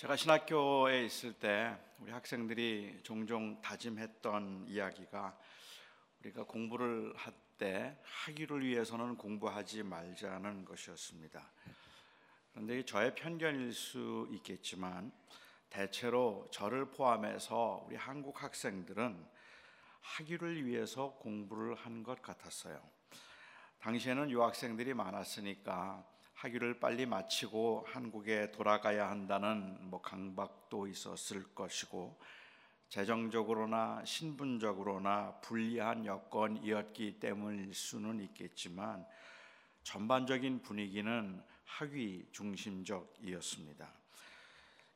제가 신학교에 있을 때 우리 학생들이 종종 다짐했던 이야기가 우리가 공부를 할때 학위를 위해서는 공부하지 말자는 것이었습니다. 그런데 저의 편견일 수 있겠지만 대체로 저를 포함해서 우리 한국 학생들은 학위를 위해서 공부를 한 것 같았어요. 당시에는 유학생들이 많았으니까 학위를 빨리 마치고 한국에 돌아가야 한다는 뭐 강박도 있었을 것이고 재정적으로나 신분적으로나 불리한 여건이었기 때문일 수는 있겠지만 전반적인 분위기는 학위 중심적이었습니다.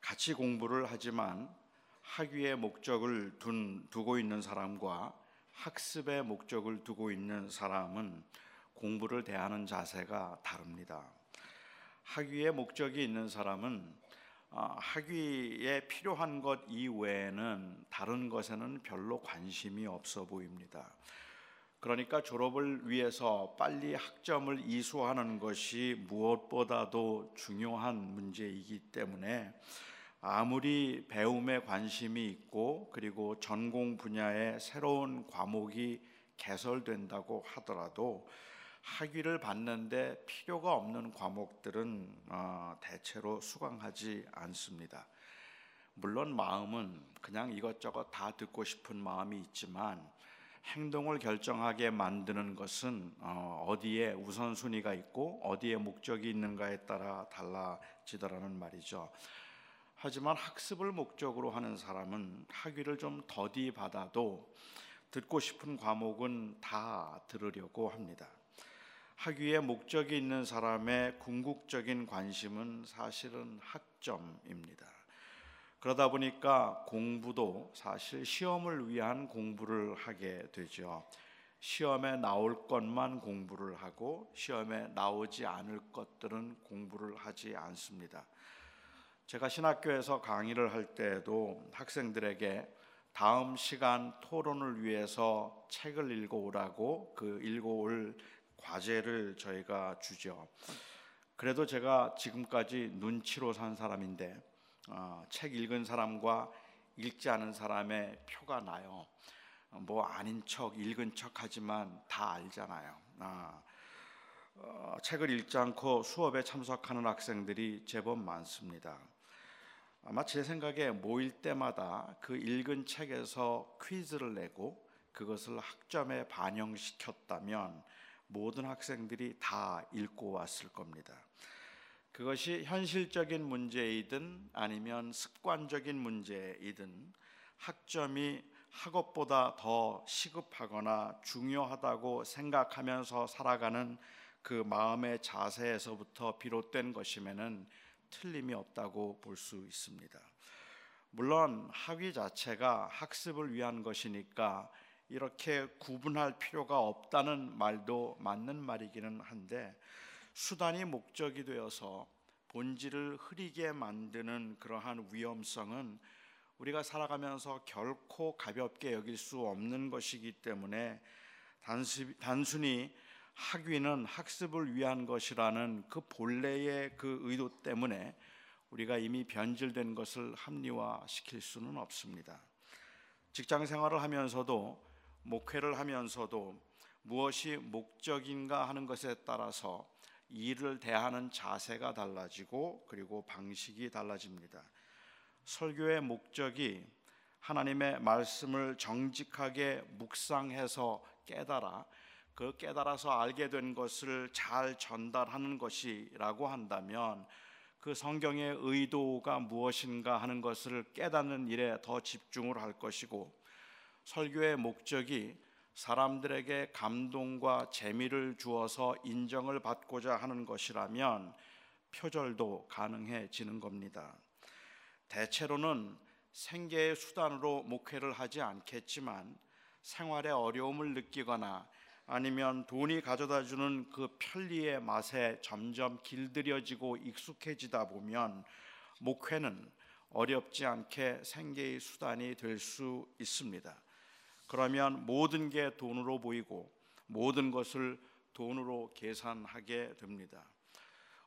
같이 공부를 하지만 학위의 목적을 둔, 두고 있는 사람과 학습의 목적을 두고 있는 사람은 공부를 대하는 자세가 다릅니다. 학위의 목적이 있는 사람은 아, 학위에 필요한 것 이외에는 다른 것에는 별로 관심이 없어 보입니다. 그러니까 졸업을 위해서 빨리 학점을 이수하는 것이 무엇보다도 중요한 문제이기 때문에 아무리 배움에 관심이 있고 그리고 전공 분야의 새로운 과목이 개설된다고 하더라도 학위를 받는데 필요가 없는 과목들은 어, 대체로 수강하지 않습니다. 물론 마음은 그냥 이것저것 다 듣고 싶은 마음이 있지만 행동을 결정하게 만드는 것은 어, 어디에 우선순위가 있고 어디에 목적이 있는가에 따라 달라지더라는 말이죠. 하지만 학습을 목적으로 하는 사람은 학위를 좀 더디 받아도 듣고 싶은 과목은 다 들으려고 합니다. 학위에 목적이 있는 사람의 궁극적인 관심은 사실은 학점입니다. 그러다 보니까 공부도 사실 시험을 위한 공부를 하게 되죠. 시험에 나올 것만 공부를 하고 시험에 나오지 않을 것들은 공부를 하지 않습니다. 제가 신학교에서 강의를 할 때에도 학생들에게 다음 시간 토론을 위해서 책을 읽어오라고 그 읽어올 과제를 저희가 주죠. 그래도 제가 지금까지 눈치로 산 사람인데 어, 책 읽은 사람과 읽지 않은 사람의 표가 나요. 뭐 아닌 척 읽은 척 하지만 다 알잖아요. 아, 어, 책을 읽지 않고 수업에 참석하는 학생들이 제법 많습니다. 아마 제 생각에 모일 때마다 그 읽은 책에서 퀴즈를 내고 그것을 학점에 반영시켰다면 모든 학생들이 다 읽고 왔을 겁니다. 그것이 현실적인 문제이든 아니면 습관적인 문제이든 학점이 학업보다 더 시급하거나 중요하다고 생각하면서 살아가는 그 마음의 자세에서부터 비롯된 것이면은 틀림이 없다고 볼 수 있습니다. 물론 학위 자체가 학습을 위한 것이니까 이렇게 구분할 필요가 없다는 말도 맞는 말이기는 한데 수단이 목적이 되어서 본질을 흐리게 만드는 그러한 위험성은 우리가 살아가면서 결코 가볍게 여길 수 없는 것이기 때문에 단순히 학위는 학습을 위한 것이라는 그 본래의 그 의도 때문에 우리가 이미 변질된 것을 합리화시킬 수는 없습니다. 직장 생활을 하면서도 목회를 하면서도 무엇이 목적인가 하는 것에 따라서 일을 대하는 자세가 달라지고 그리고 방식이 달라집니다. 설교의 목적이 하나님의 말씀을 정직하게 묵상해서 깨달아 그 깨달아서 알게 된 것을 잘 전달하는 것이라고 한다면 그 성경의 의도가 무엇인가 하는 것을 깨닫는 일에 더 집중을 할 것이고 설교의 목적이 사람들에게 감동과 재미를 주어서 인정을 받고자 하는 것이라면 표절도 가능해지는 겁니다. 대체로는 생계의 수단으로 목회를 하지 않겠지만 생활의 어려움을 느끼거나 아니면 돈이 가져다 주는 그 편리의 맛에 점점 길들여지고 익숙해지다 보면 목회는 어렵지 않게 생계의 수단이 될 수 있습니다. 그러면 모든 게 돈으로 보이고 모든 것을 돈으로 계산하게 됩니다.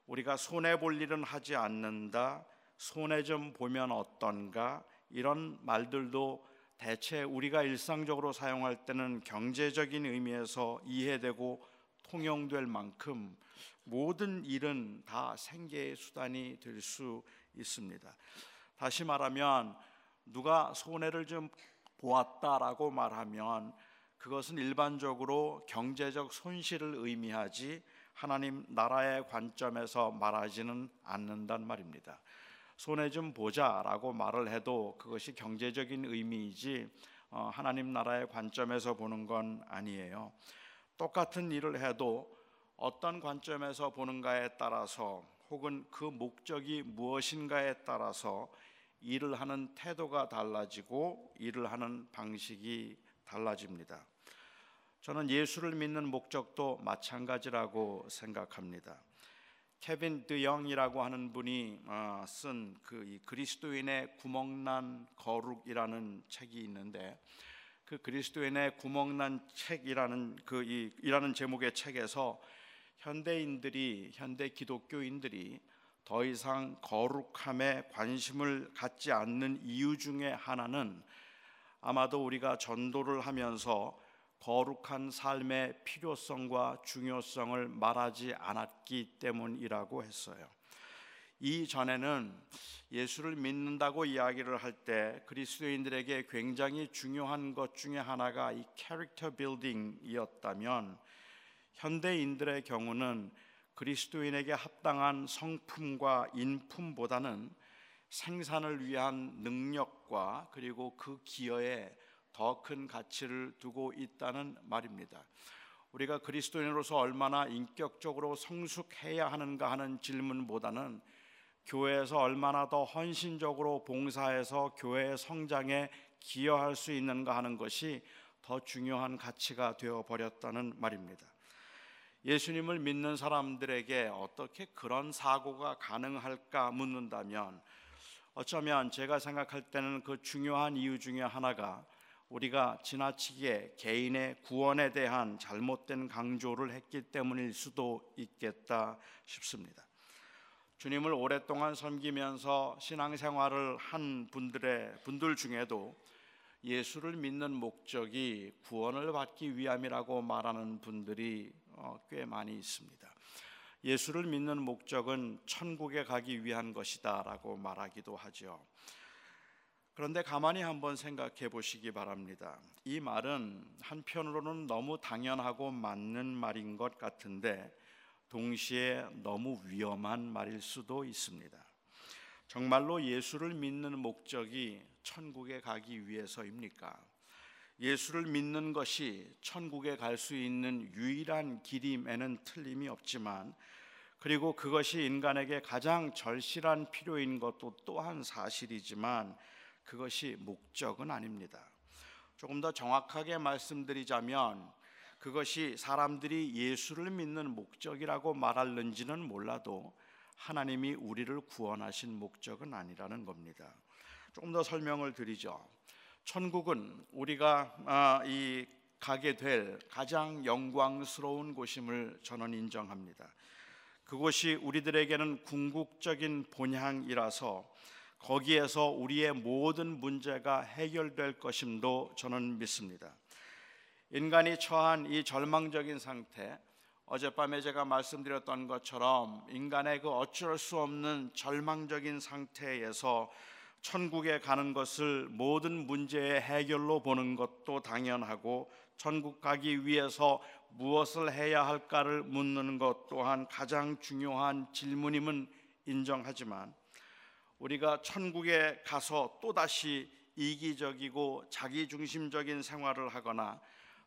우리가 손해 볼 일은 하지 않는다. 손해 좀 보면 어떤가 이런 말들도 대체 우리가 일상적으로 사용할 때는 경제적인 의미에서 이해되고 통용될 만큼 모든 일은 다 생계의 수단이 될 수 있습니다. 다시 말하면 누가 손해를 좀 보았다라고 말하면 그것은 일반적으로 경제적 손실을 의미하지 하나님 나라의 관점에서 말하지는 않는단 말입니다. 손해 좀 보자라고 말을 해도 그것이 경제적인 의미이지 어, 하나님 나라의 관점에서 보는 건 아니에요. 똑같은 일을 해도 어떤 관점에서 보는가에 따라서 혹은 그 목적이 무엇인가에 따라서 일을 하는 태도가 달라지고 일을 하는 방식이 달라집니다. 저는 예수를 믿는 목적도 마찬가지라고 생각합니다. 케빈 드영이라고 하는 분이 어, 쓴그 그리스도인의 구멍난 거룩이라는 책이 있는데 그 그리스도인의 구멍난 책이라는 그 이라는 제목의 책에서 현대인들이 현대 기독교인들이 더 이상 거룩함에 관심을 갖지 않는 이유 중에 하나는 아마도 우리가 전도를 하면서 거룩한 삶의 필요성과 중요성을 말하지 않았기 때문이라고 했어요. 이전에는 예수를 믿는다고 이야기를 할 때 그리스도인들에게 굉장히 중요한 것 중에 하나가 이 캐릭터 빌딩이었다면 현대인들의 경우는 그리스도인에게 합당한 성품과 인품보다는 생산을 위한 능력과 그리고 그 기여에 더 큰 가치를 두고 있다는 말입니다. 우리가 그리스도인으로서 얼마나 인격적으로 성숙해야 하는가 하는 질문보다는 교회에서 얼마나 더 헌신적으로 봉사해서 교회의 성장에 기여할 수 있는가 하는 것이 더 중요한 가치가 되어 버렸다는 말입니다. 예수님을 믿는 사람들에게 어떻게 그런 사고가 가능할까 묻는다면 어쩌면 제가 생각할 때는 그 중요한 이유 중에 하나가 우리가 지나치게 개인의 구원에 대한 잘못된 강조를 했기 때문일 수도 있겠다 싶습니다. 주님을 오랫동안 섬기면서 신앙생활을 한 분들의 분들 중에도 예수를 믿는 목적이 구원을 받기 위함이라고 말하는 분들이 어, 꽤 많이 있습니다. 예수를 믿는 목적은 천국에 가기 위한 것이다라고 말하기도 하죠. 그런데 가만히 한번 생각해 보시기 바랍니다. 이 말은 한편으로는 너무 당연하고 맞는 말인 것 같은데 동시에 너무 위험한 말일 수도 있습니다. 정말로 예수를 믿는 목적이 천국에 가기 위해서입니까? 예수를 믿는 것이 천국에 갈 수 있는 유일한 길임에는 틀림이 없지만 그리고 그것이 인간에게 가장 절실한 필요인 것도 또한 사실이지만 그것이 목적은 아닙니다. 조금 더 정확하게 말씀드리자면 그것이 사람들이 예수를 믿는 목적이라고 말할는지는 몰라도 하나님이 우리를 구원하신 목적은 아니라는 겁니다. 조금 더 설명을 드리죠. 천국은 우리가 아, 이 가게 될 가장 영광스러운 곳임을 저는 인정합니다. 그곳이 우리들에게는 궁극적인 본향이라서 거기에서 우리의 모든 문제가 해결될 것임도 저는 믿습니다. 인간이 처한 이 절망적인 상태, 어젯밤에 제가 말씀드렸던 것처럼 인간의 그 어쩔 수 없는 절망적인 상태에서 천국에 가는 것을 모든 문제의 해결로 보는 것도 당연하고 천국 가기 위해서 무엇을 해야 할까를 묻는 것 또한 가장 중요한 질문임은 인정하지만 우리가 천국에 가서 또다시 이기적이고 자기중심적인 생활을 하거나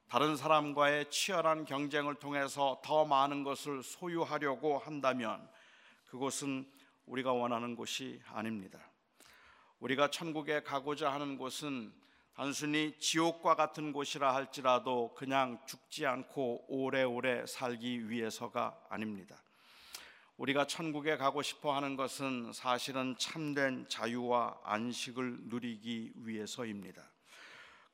다른 사람과의 치열한 경쟁을 통해서 더 많은 것을 소유하려고 한다면 그곳은 우리가 원하는 곳이 아닙니다. 우리가 천국에 가고자 하는 곳은 단순히 지옥과 같은 곳이라 할지라도 그냥 죽지 않고 오래오래 살기 위해서가 아닙니다. 우리가 천국에 가고 싶어 하는 것은 사실은 참된 자유와 안식을 누리기 위해서입니다.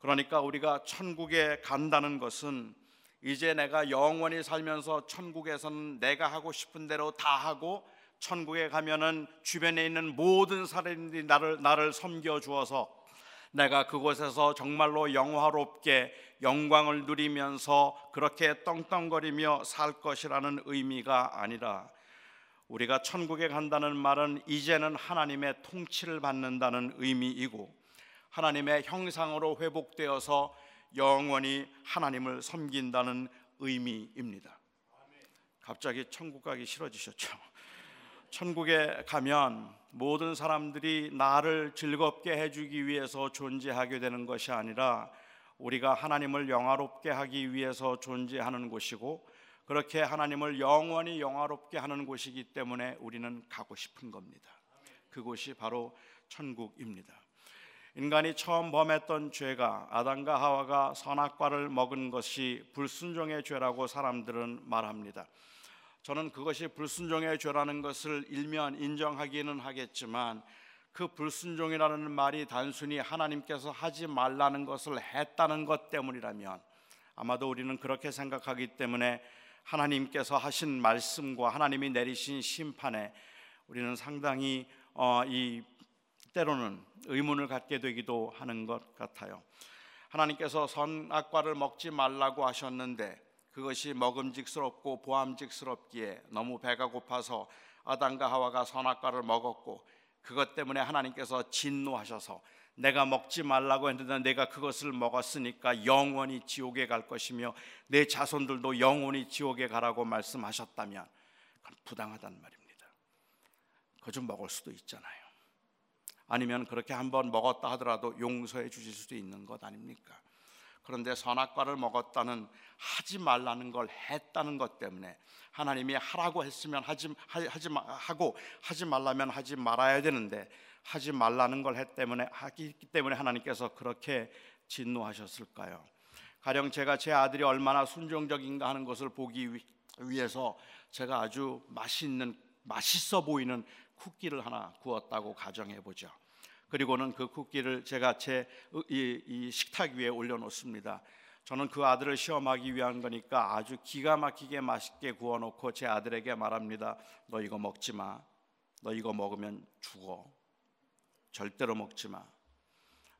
그러니까 우리가 천국에 간다는 것은 이제 내가 영원히 살면서 천국에서는 내가 하고 싶은 대로 다 하고 천국에 가면은 주변에 있는 모든 사람들이 나를 나를 섬겨 주어서 내가 그곳에서 정말로 영화롭게 영광을 누리면서 그렇게 떵떵거리며 살 것이라는 의미가 아니라 우리가 천국에 간다는 말은 이제는 하나님의 통치를 받는다는 의미이고 하나님의 형상으로 회복되어서 영원히 하나님을 섬긴다는 의미입니다. 갑자기 천국 가기 싫어지셨죠? 천국에 가면 모든 사람들이 나를 즐겁게 해주기 위해서 존재하게 되는 것이 아니라 우리가 하나님을 영화롭게 하기 위해서 존재하는 곳이고 그렇게 하나님을 영원히 영화롭게 하는 곳이기 때문에 우리는 가고 싶은 겁니다. 그곳이 바로 천국입니다. 인간이 처음 범했던 죄가 아담과 하와가 선악과를 먹은 것이 불순종의 죄라고 사람들은 말합니다. 저는 그것이 불순종의 죄라는 것을 일면 인정하기는 하겠지만 그 불순종이라는 말이 단순히 하나님께서 하지 말라는 것을 했다는 것 때문이라면 아마도 우리는 그렇게 생각하기 때문에 하나님께서 하신 말씀과 하나님이 내리신 심판에 우리는 상당히 어, 이 때로는 의문을 갖게 되기도 하는 것 같아요. 하나님께서 선악과를 먹지 말라고 하셨는데 그것이 먹음직스럽고 보암직스럽기에 너무 배가 고파서 아담과 하와가 선악과를 먹었고 그것 때문에 하나님께서 진노하셔서 내가 먹지 말라고 했는데 내가 그것을 먹었으니까 영원히 지옥에 갈 것이며 내 자손들도 영원히 지옥에 가라고 말씀하셨다면 그건 부당하단 말입니다. 그거 좀 먹을 수도 있잖아요. 아니면 그렇게 한번 먹었다 하더라도 용서해 주실 수도 있는 것 아닙니까? 그런데 선악과를 먹었다는 하지 말라는 걸 했다는 것 때문에 하나님이 하라고 했으면 하지 하지 하고 하지 말라면 하지 말아야 되는데 하지 말라는 걸 했기 때문에 하기 때문에 하나님께서 그렇게 진노하셨을까요? 가령 제가 제 아들이 얼마나 순종적인가 하는 것을 보기 위해서 제가 아주 맛있는 맛있어 보이는 쿠키를 하나 구웠다고 가정해 보죠. 그리고는 그 쿠키를 제가 제이 식탁 위에 올려놓습니다. 저는 그 아들을 시험하기 위한 거니까 아주 기가 막히게 맛있게 구워놓고 제 아들에게 말합니다. 너 이거 먹지 마. 너 이거 먹으면 죽어. 절대로 먹지 마.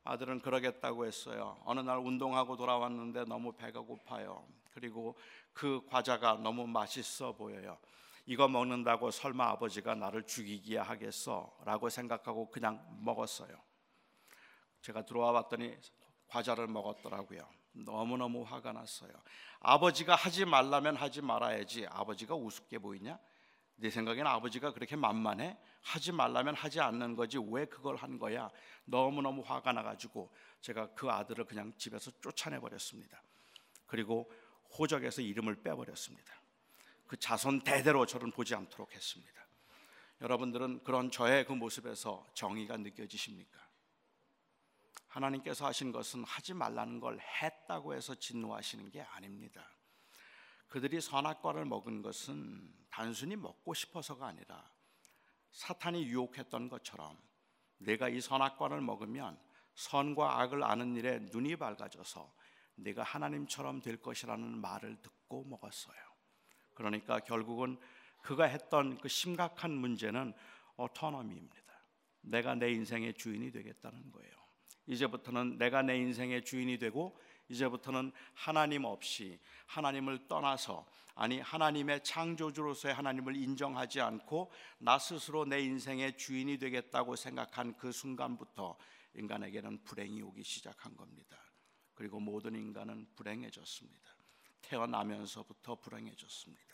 아들은 그러겠다고 했어요. 어느 날 운동하고 돌아왔는데 너무 배가 고파요. 그리고 그 과자가 너무 맛있어 보여요. 이거 먹는다고 설마 아버지가 나를 죽이기야 하겠어 라고 생각하고 그냥 먹었어요. 제가 들어와 봤더니 과자를 먹었더라고요. 너무너무 화가 났어요. 아버지가 하지 말라면 하지 말아야지. 아버지가 우습게 보이냐? 내 생각에는 아버지가 그렇게 만만해? 하지 말라면 하지 않는 거지 왜 그걸 한 거야? 너무너무 화가 나가지고 제가 그 아들을 그냥 집에서 쫓아내 버렸습니다. 그리고 호적에서 이름을 빼버렸습니다. 그 자손 대대로 저를 보지 않도록 했습니다. 여러분들은 그런 저의 그 모습에서 정의가 느껴지십니까? 하나님께서 하신 것은 하지 말라는 걸 했다고 해서 진노하시는 게 아닙니다. 그들이 선악과를 먹은 것은 단순히 먹고 싶어서가 아니라 사탄이 유혹했던 것처럼 내가 이 선악과를 먹으면 선과 악을 아는 일에 눈이 밝아져서 내가 하나님처럼 될 것이라는 말을 듣고 먹었어요. 그러니까 결국은 그가 했던 그 심각한 문제는 오토노미입니다. 내가 내 인생의 주인이 되겠다는 거예요. 이제부터는 내가 내 인생의 주인이 되고 이제부터는 하나님 없이 하나님을 떠나서 아니 하나님의 창조주로서의 하나님을 인정하지 않고 나 스스로 내 인생의 주인이 되겠다고 생각한 그 순간부터 인간에게는 불행이 오기 시작한 겁니다. 그리고 모든 인간은 불행해졌습니다. 태어나면서부터 불행해졌습니다.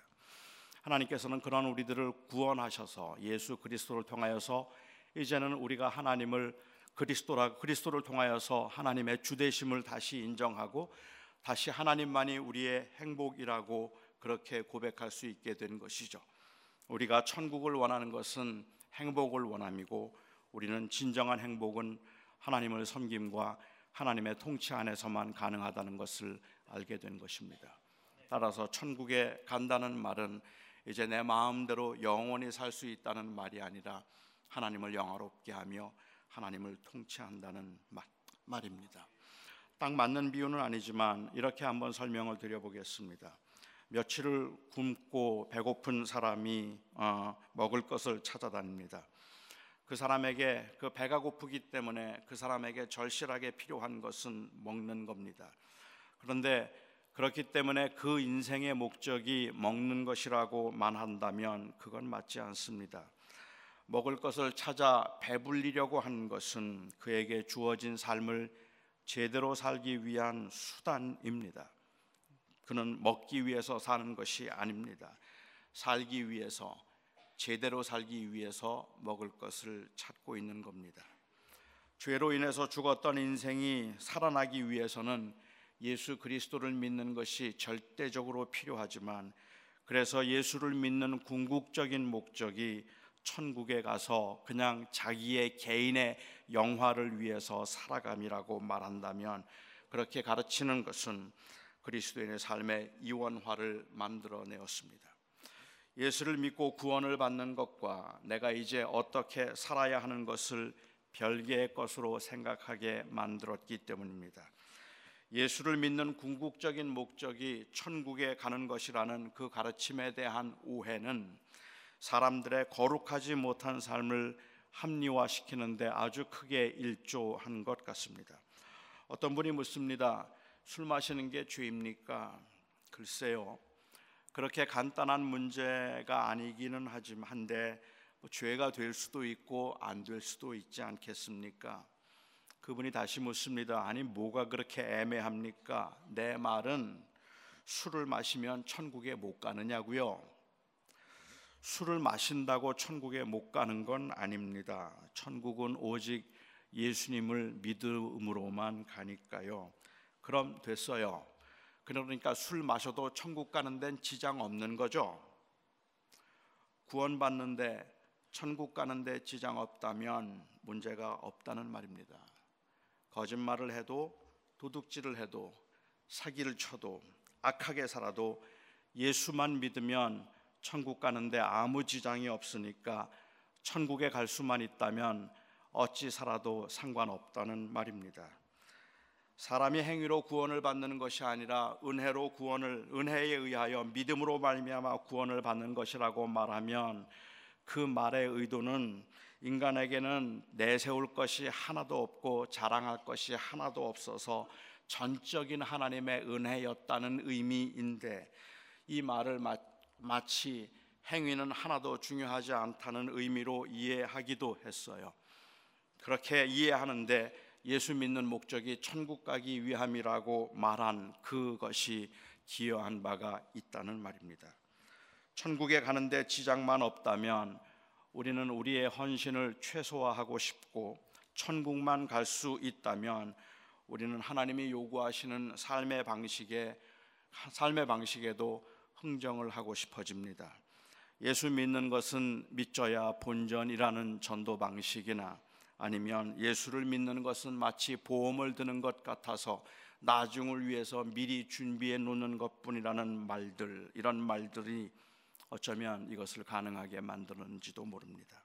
하나님께서는 그런 우리들을 구원하셔서 예수 그리스도를 통하여서 이제는 우리가 하나님을 그리스도라 그리스도를 통하여서 하나님의 주되심을 다시 인정하고 다시 하나님만이 우리의 행복이라고 그렇게 고백할 수 있게 된 것이죠. 우리가 천국을 원하는 것은 행복을 원함이고 우리는 진정한 행복은 하나님을 섬김과 하나님의 통치 안에서만 가능하다는 것을 알게 된 것입니다. 따라서 천국에 간다는 말은 이제 내 마음대로 영원히 살 수 있다는 말이 아니라 하나님을 영화롭게 하며 하나님을 통치한다는 말입니다. 딱 맞는 비유는 아니지만 이렇게 한번 설명을 드려보겠습니다. 며칠을 굶고 배고픈 사람이 어, 먹을 것을 찾아다닙니다. 그 사람에게 그 배가 고프기 때문에 그 사람에게 절실하게 필요한 것은 먹는 겁니다. 그런데 그렇기 때문에 그 인생의 목적이 먹는 것이라고만 한다면 그건 맞지 않습니다. 먹을 것을 찾아 배불리려고 하는 것은 그에게 주어진 삶을 제대로 살기 위한 수단입니다. 그는 먹기 위해서 사는 것이 아닙니다. 살기 위해서 제대로 살기 위해서 먹을 것을 찾고 있는 겁니다. 죄로 인해서 죽었던 인생이 살아나기 위해서는 예수 그리스도를 믿는 것이 절대적으로 필요하지만 그래서 예수를 믿는 궁극적인 목적이 천국에 가서 그냥 자기의 개인의 영화를 위해서 살아감이라고 말한다면 그렇게 가르치는 것은 그리스도인의 삶의 이원화를 만들어내었습니다. 예수를 믿고 구원을 받는 것과 내가 이제 어떻게 살아야 하는 것을 별개의 것으로 생각하게 만들었기 때문입니다. 예수를 믿는 궁극적인 목적이 천국에 가는 것이라는 그 가르침에 대한 오해는 사람들의 거룩하지 못한 삶을 합리화시키는데 아주 크게 일조한 것 같습니다. 어떤 분이 묻습니다. 술 마시는 게 죄입니까? 글쎄요. 그렇게 간단한 문제가 아니기는 하지만 한데 뭐 죄가 될 수도 있고 안 될 수도 있지 않겠습니까? 그분이 다시 묻습니다. 아니 뭐가 그렇게 애매합니까? 내 말은 술을 마시면 천국에 못 가느냐고요. 술을 마신다고 천국에 못 가는 건 아닙니다. 천국은 오직 예수님을 믿음으로만 가니까요. 그럼 됐어요. 그러니까 술 마셔도 천국 가는 데는 지장 없는 거죠. 구원받는데 천국 가는데 지장 없다면 문제가 없다는 말입니다. 거짓말을 해도 도둑질을 해도 사기를 쳐도 악하게 살아도 예수만 믿으면 천국 가는데 아무 지장이 없으니까 천국에 갈 수만 있다면 어찌 살아도 상관없다는 말입니다. 사람이 행위로 구원을 받는 것이 아니라 은혜로 구원을 은혜에 의하여 믿음으로 말미암아 구원을 받는 것이라고 말하면 그 말의 의도는 인간에게는 내세울 것이 하나도 없고 자랑할 것이 하나도 없어서 전적인 하나님의 은혜였다는 의미인데 이 말을 마 치 행위는 하나도 중요하지 않다는 의미로 이해하기도 했어요. 그렇게 이해하는데 예수 믿는 목적이 천국 가기 위함이라고 말한 그것이 기여한 바가 있다는 말입니다. 천국에 가는데 지장만 없다면 우리는 우리의 헌신을 최소화하고 싶고 천국만 갈 수 있다면 우리는 하나님이 요구하시는 삶의 방식에 삶의 방식에도 흥정을 하고 싶어집니다. 예수 믿는 것은 믿져야 본전이라는 전도 방식이나 아니면 예수를 믿는 것은 마치 보험을 드는 것 같아서 나중을 위해서 미리 준비해 놓는 것뿐이라는 말들 이런 말들이 어쩌면 이것을 가능하게 만드는지도 모릅니다.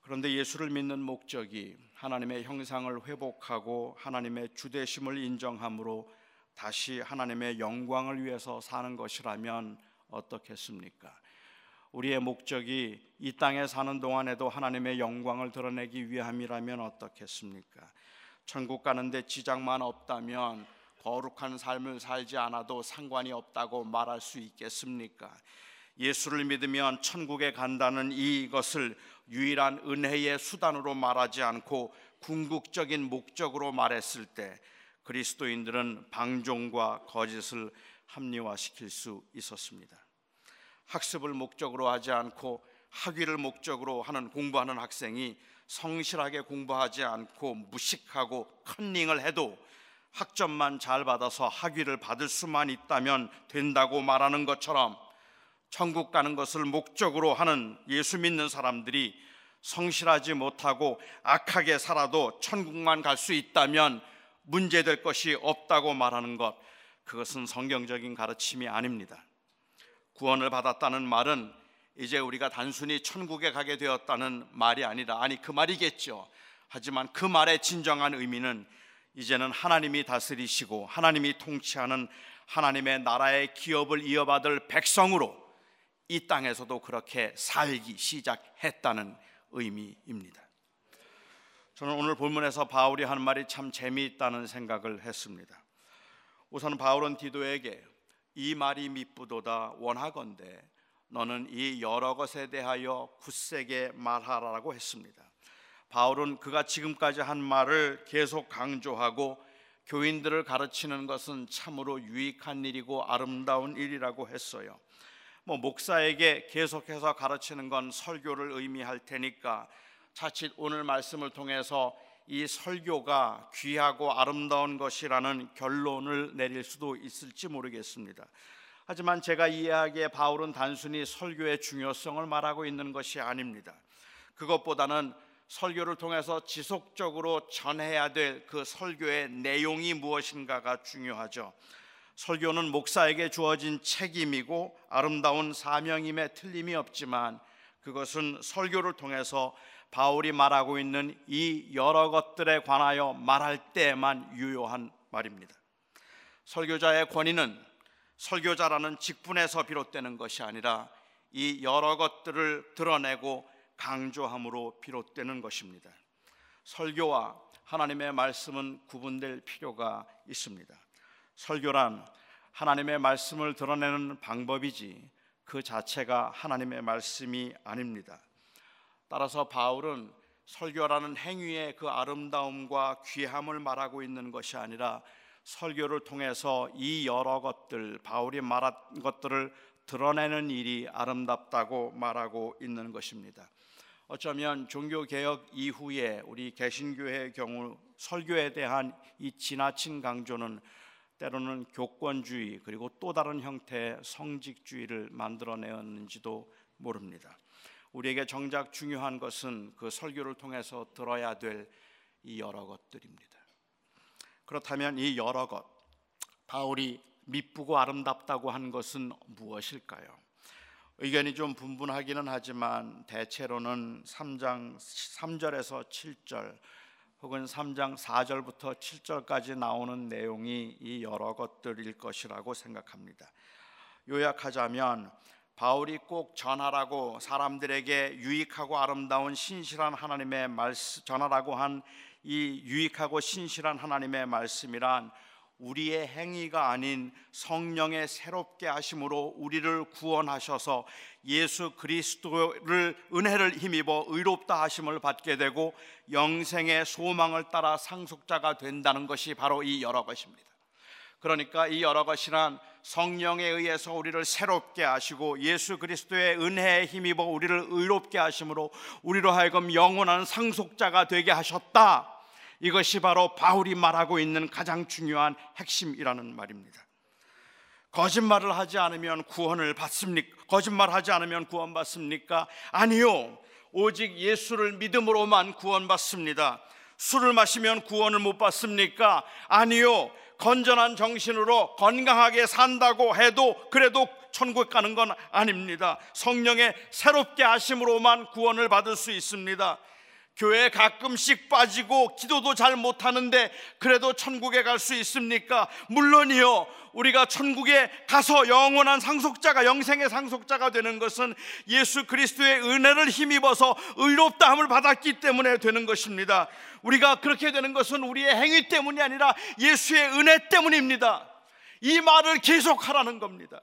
그런데 예수를 믿는 목적이 하나님의 형상을 회복하고 하나님의 주대심을 인정함으로 다시 하나님의 영광을 위해서 사는 것이라면 어떻겠습니까? 우리의 목적이 이 땅에 사는 동안에도 하나님의 영광을 드러내기 위함이라면 어떻겠습니까? 천국 가는데 지장만 없다면 거룩한 삶을 살지 않아도 상관이 없다고 말할 수 있겠습니까? 예수를 믿으면 천국에 간다는 이것을 유일한 은혜의 수단으로 말하지 않고 궁극적인 목적으로 말했을 때 그리스도인들은 방종과 거짓을 합리화시킬 수 있었습니다. 학습을 목적으로 하지 않고 학위를 목적으로 하는 공부하는 학생이 성실하게 공부하지 않고 무식하고 컨닝을 해도 학점만 잘 받아서 학위를 받을 수만 있다면 된다고 말하는 것처럼 천국 가는 것을 목적으로 하는 예수 믿는 사람들이 성실하지 못하고 악하게 살아도 천국만 갈 수 있다면 문제될 것이 없다고 말하는 것 그것은 성경적인 가르침이 아닙니다. 구원을 받았다는 말은 이제 우리가 단순히 천국에 가게 되었다는 말이 아니라 아니 그 말이겠죠. 하지만 그 말의 진정한 의미는 이제는 하나님이 다스리시고 하나님이 통치하는 하나님의 나라의 기업을 이어받을 백성으로 이 땅에서도 그렇게 살기 시작했다는 의미입니다. 저는 오늘 본문에서 바울이 하는 말이 참 재미있다는 생각을 했습니다. 우선 바울은 디도에게 이 말이 미쁘도다 원하건대 너는 이 여러 것에 대하여 굳세게 말하라고 했습니다. 바울은 그가 지금까지 한 말을 계속 강조하고 교인들을 가르치는 것은 참으로 유익한 일이고 아름다운 일이라고 했어요. 뭐 목사에게 계속해서 가르치는 건 설교를 의미할 테니까 자칫 오늘 말씀을 통해서 이 설교가 귀하고 아름다운 것이라는 결론을 내릴 수도 있을지 모르겠습니다. 하지만 제가 이해하기에 바울은 단순히 설교의 중요성을 말하고 있는 것이 아닙니다. 그것보다는 설교를 통해서 지속적으로 전해야 될 그 설교의 내용이 무엇인가가 중요하죠. 설교는 목사에게 주어진 책임이고 아름다운 사명임에 틀림이 없지만 그것은 설교를 통해서 바울이 말하고 있는 이 여러 것들에 관하여 말할 때만 유효한 말입니다. 설교자의 권위는 설교자라는 직분에서 비롯되는 것이 아니라 이 여러 것들을 드러내고 강조함으로 비롯되는 것입니다. 설교와 하나님의 말씀은 구분될 필요가 있습니다. 설교란 하나님의 말씀을 드러내는 방법이지 그 자체가 하나님의 말씀이 아닙니다. 따라서 바울은 설교라는 행위의 그 아름다움과 귀함을 말하고 있는 것이 아니라 설교를 통해서 이 여러 것들 바울이 말한 것들을 드러내는 일이 아름답다고 말하고 있는 것입니다. 어쩌면 종교 개혁 이후에 우리 개신교회의 경우 설교에 대한 이 지나친 강조는 때로는 교권주의 그리고 또 다른 형태의 성직주의를 만들어내었는지도 모릅니다. 우리에게 정작 중요한 것은 그 설교를 통해서 들어야 될 이 여러 것들입니다. 그렇다면 이 여러 것 바울이 미쁘고 아름답다고 한 것은 무엇일까요? 의견이 좀 분분하기는 하지만 대체로는 3장 3절에서 7절 혹은 3장 4절부터 7절까지 나오는 내용이 이 여러 것들일 것이라고 생각합니다. 요약하자면 바울이 꼭 전하라고 사람들에게 유익하고 아름다운 신실한 하나님의 말씀 전하라고 한 이 유익하고 신실한 하나님의 말씀이란 우리의 행위가 아닌 성령의 새롭게 하심으로 우리를 구원하셔서 예수 그리스도를 은혜를 힘입어 의롭다 하심을 받게 되고 영생의 소망을 따라 상속자가 된다는 것이 바로 이 여러 것입니다. 그러니까 이 여러 것이란 성령에 의해서 우리를 새롭게 하시고 예수 그리스도의 은혜에 힘입어 우리를 의롭게 하심으로 우리로 하여금 영원한 상속자가 되게 하셨다. 이것이 바로 바울이 말하고 있는 가장 중요한 핵심이라는 말입니다. 거짓말을 하지 않으면 구원을 받습니까? 거짓말하지 않으면 구원받습니까? 아니요. 오직 예수를 믿음으로만 구원받습니다. 술을 마시면 구원을 못 받습니까? 아니요. 건전한 정신으로 건강하게 산다고 해도 그래도 천국 가는 건 아닙니다. 성령의 새롭게 하심으로만 구원을 받을 수 있습니다. 교회 가끔씩 빠지고 기도도 잘 못하는데 그래도 천국에 갈 수 있습니까? 물론이요. 우리가 천국에 가서 영원한 상속자가 영생의 상속자가 되는 것은 예수 그리스도의 은혜를 힘입어서 의롭다함을 받았기 때문에 되는 것입니다. 우리가 그렇게 되는 것은 우리의 행위 때문이 아니라 예수의 은혜 때문입니다. 이 말을 계속하라는 겁니다.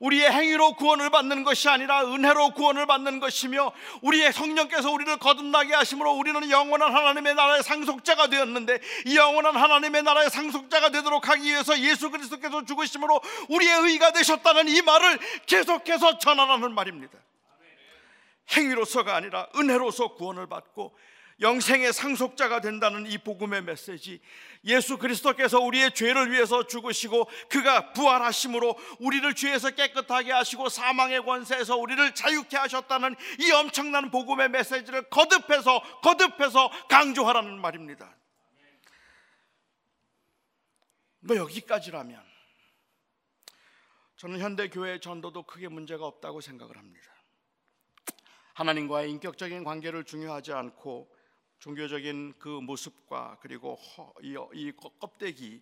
우리의 행위로 구원을 받는 것이 아니라 은혜로 구원을 받는 것이며 우리의 성령께서 우리를 거듭나게 하심으로 우리는 영원한 하나님의 나라의 상속자가 되었는데 이 영원한 하나님의 나라의 상속자가 되도록 하기 위해서 예수 그리스도께서 죽으심으로 우리의 의가 되셨다는 이 말을 계속해서 전하라는 말입니다. 행위로서가 아니라 은혜로서 구원을 받고 영생의 상속자가 된다는 이 복음의 메시지 예수 그리스도께서 우리의 죄를 위해서 죽으시고 그가 부활하심으로 우리를 죄에서 깨끗하게 하시고 사망의 권세에서 우리를 자유케 하셨다는 이 엄청난 복음의 메시지를 거듭해서 거듭해서 강조하라는 말입니다. 뭐 여기까지라면 저는 현대 교회의 전도도 크게 문제가 없다고 생각을 합니다. 하나님과의 인격적인 관계를 중요하지 않고 종교적인 그 모습과 그리고 허, 이, 이 껍데기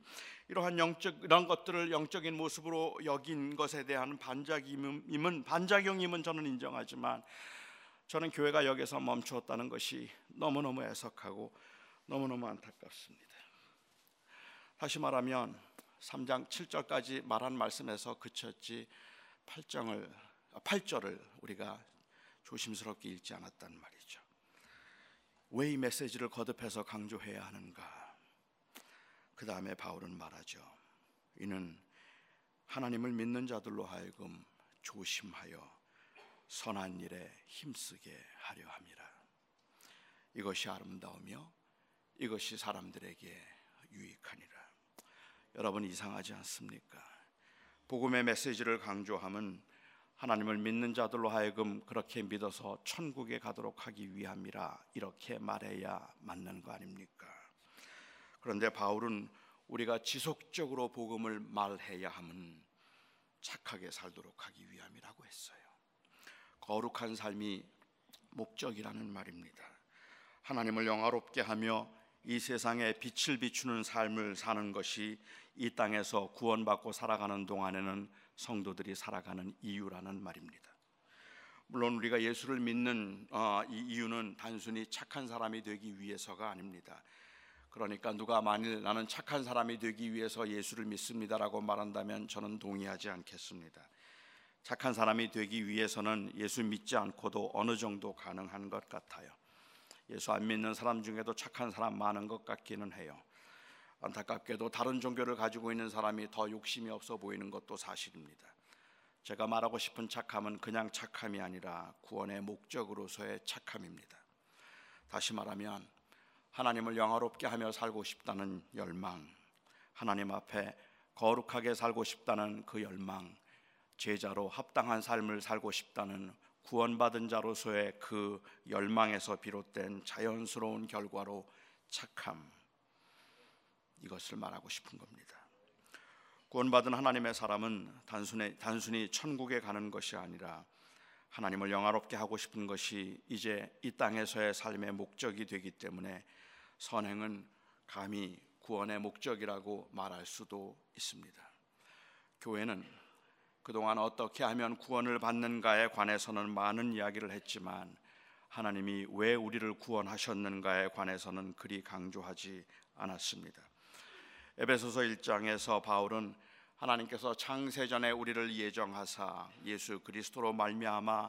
이러한 영적 이런 것들을 영적인 모습으로 여긴 것에 대한 반작임은 반작용임은 저는 인정하지만 저는 교회가 여기서 멈추었다는 것이 너무너무 애석하고 너무너무 안타깝습니다. 다시 말하면 3장 7절까지 말한 말씀에서 그쳤지 8장을 8절을 우리가 조심스럽게 읽지 않았단 말이죠. 왜 이 메시지를 거듭해서 강조해야 하는가? 그 다음에 바울은 말하죠. 이는 하나님을 믿는 자들로 하여금 조심하여 선한 일에 힘쓰게 하려 함이라. 이것이 아름다우며 이것이 사람들에게 유익하니라. 여러분 이상하지 않습니까? 복음의 메시지를 강조함은 하나님을 믿는 자들로 하여금 그렇게 믿어서 천국에 가도록 하기 위함이라 이렇게 말해야 맞는 거 아닙니까? 그런데 바울은 우리가 지속적으로 복음을 말해야 함은 착하게 살도록 하기 위함이라고 했어요. 거룩한 삶이 목적이라는 말입니다. 하나님을 영화롭게 하며 이 세상에 빛을 비추는 삶을 사는 것이 이 땅에서 구원받고 살아가는 동안에는 성도들이 살아가는 이유라는 말입니다. 물론 우리가 예수를 믿는 어, 이 이유는 단순히 착한 사람이 되기 위해서가 아닙니다. 그러니까 누가 만일 나는 착한 사람이 되기 위해서 예수를 믿습니다라고 말한다면 저는 동의하지 않겠습니다. 착한 사람이 되기 위해서는 예수 믿지 않고도 어느 정도 가능한 것 같아요. 예수 안 믿는 사람 중에도 착한 사람 많은 것 같기는 해요. 안타깝게도 다른 종교를 가지고 있는 사람이 더 욕심이 없어 보이는 것도 사실입니다. 제가 말하고 싶은 착함은 그냥 착함이 아니라 구원의 목적으로서의 착함입니다. 다시 말하면 하나님을 영화롭게 하며 살고 싶다는 열망, 하나님 앞에 거룩하게 살고 싶다는 그 열망, 제자로 합당한 삶을 살고 싶다는 구원받은 자로서의 그 열망에서 비롯된 자연스러운 결과로 착함 이것을 말하고 싶은 겁니다. 구원받은 하나님의 사람은 단순히 단순히 천국에 가는 것이 아니라 하나님을 영화롭게 하고 싶은 것이 이제 이 땅에서의 삶의 목적이 되기 때문에 선행은 감히 구원의 목적이라고 말할 수도 있습니다. 교회는 그동안 어떻게 하면 구원을 받는가에 관해서는 많은 이야기를 했지만 하나님이 왜 우리를 구원하셨는가에 관해서는 그리 강조하지 않았습니다. 에베소서 1장에서 바울은 하나님께서 창세전에 우리를 예정하사 예수 그리스도로 말미암아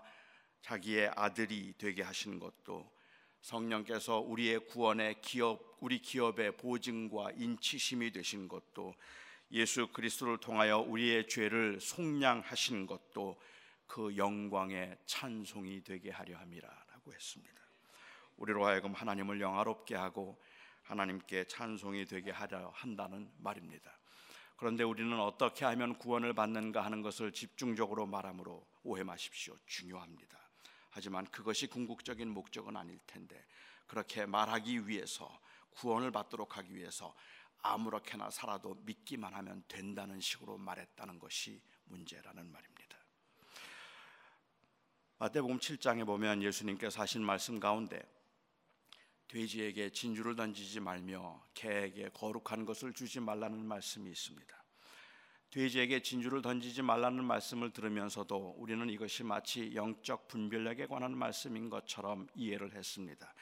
자기의 아들이 되게 하신 것도 성령께서 우리의 구원의 기업 우리 기업의 보증과 인치심이 되신 것도 예수 그리스도를 통하여 우리의 죄를 속량하신 것도 그 영광의 찬송이 되게 하려 함이라라고 했습니다. 우리로 하여금 하나님을 영화롭게 하고 하나님께 찬송이 되게 하려 한다는 말입니다. 그런데 우리는 어떻게 하면 구원을 받는가 하는 것을 집중적으로 말하므로 오해 마십시오. 중요합니다. 하지만 그것이 궁극적인 목적은 아닐 텐데 그렇게 말하기 위해서 구원을 받도록 하기 위해서 아무렇게나 살아도 믿기만 하면 된다는 식으로 말했다는 것이 문제라는 말입니다. 마태복음 7장에 보면 예수님께서 하신 말씀 가운데 돼지에게 진주를 던지지 말며 개에게 거룩한 것을 주지 말라는 말씀이 있습니다. 돼지에게 진주를 던지지 말라는 말씀을 들으면서도 우리는 이것이 마치 영적 분별력에 관한 말씀인 것처럼 이해를 했습니다.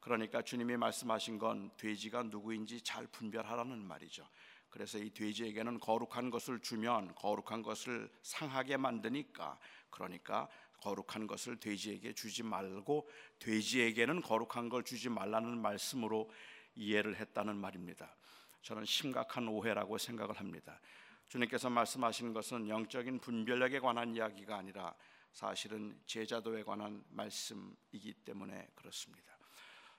그러니까 주님이 말씀하신 건 돼지가 누구인지 잘 분별하라는 말이죠. 그래서 이 돼지에게는 거룩한 것을 주면 거룩한 것을 상하게 만드니까 그러니까 거룩한 것을 돼지에게 주지 말고 돼지에게는 거룩한 걸 주지 말라는 말씀으로 이해를 했다는 말입니다. 저는 심각한 오해라고 생각을 합니다. 주님께서 말씀하시는 것은 영적인 분별력에 관한 이야기가 아니라 사실은 제자도에 관한 말씀이기 때문에 그렇습니다.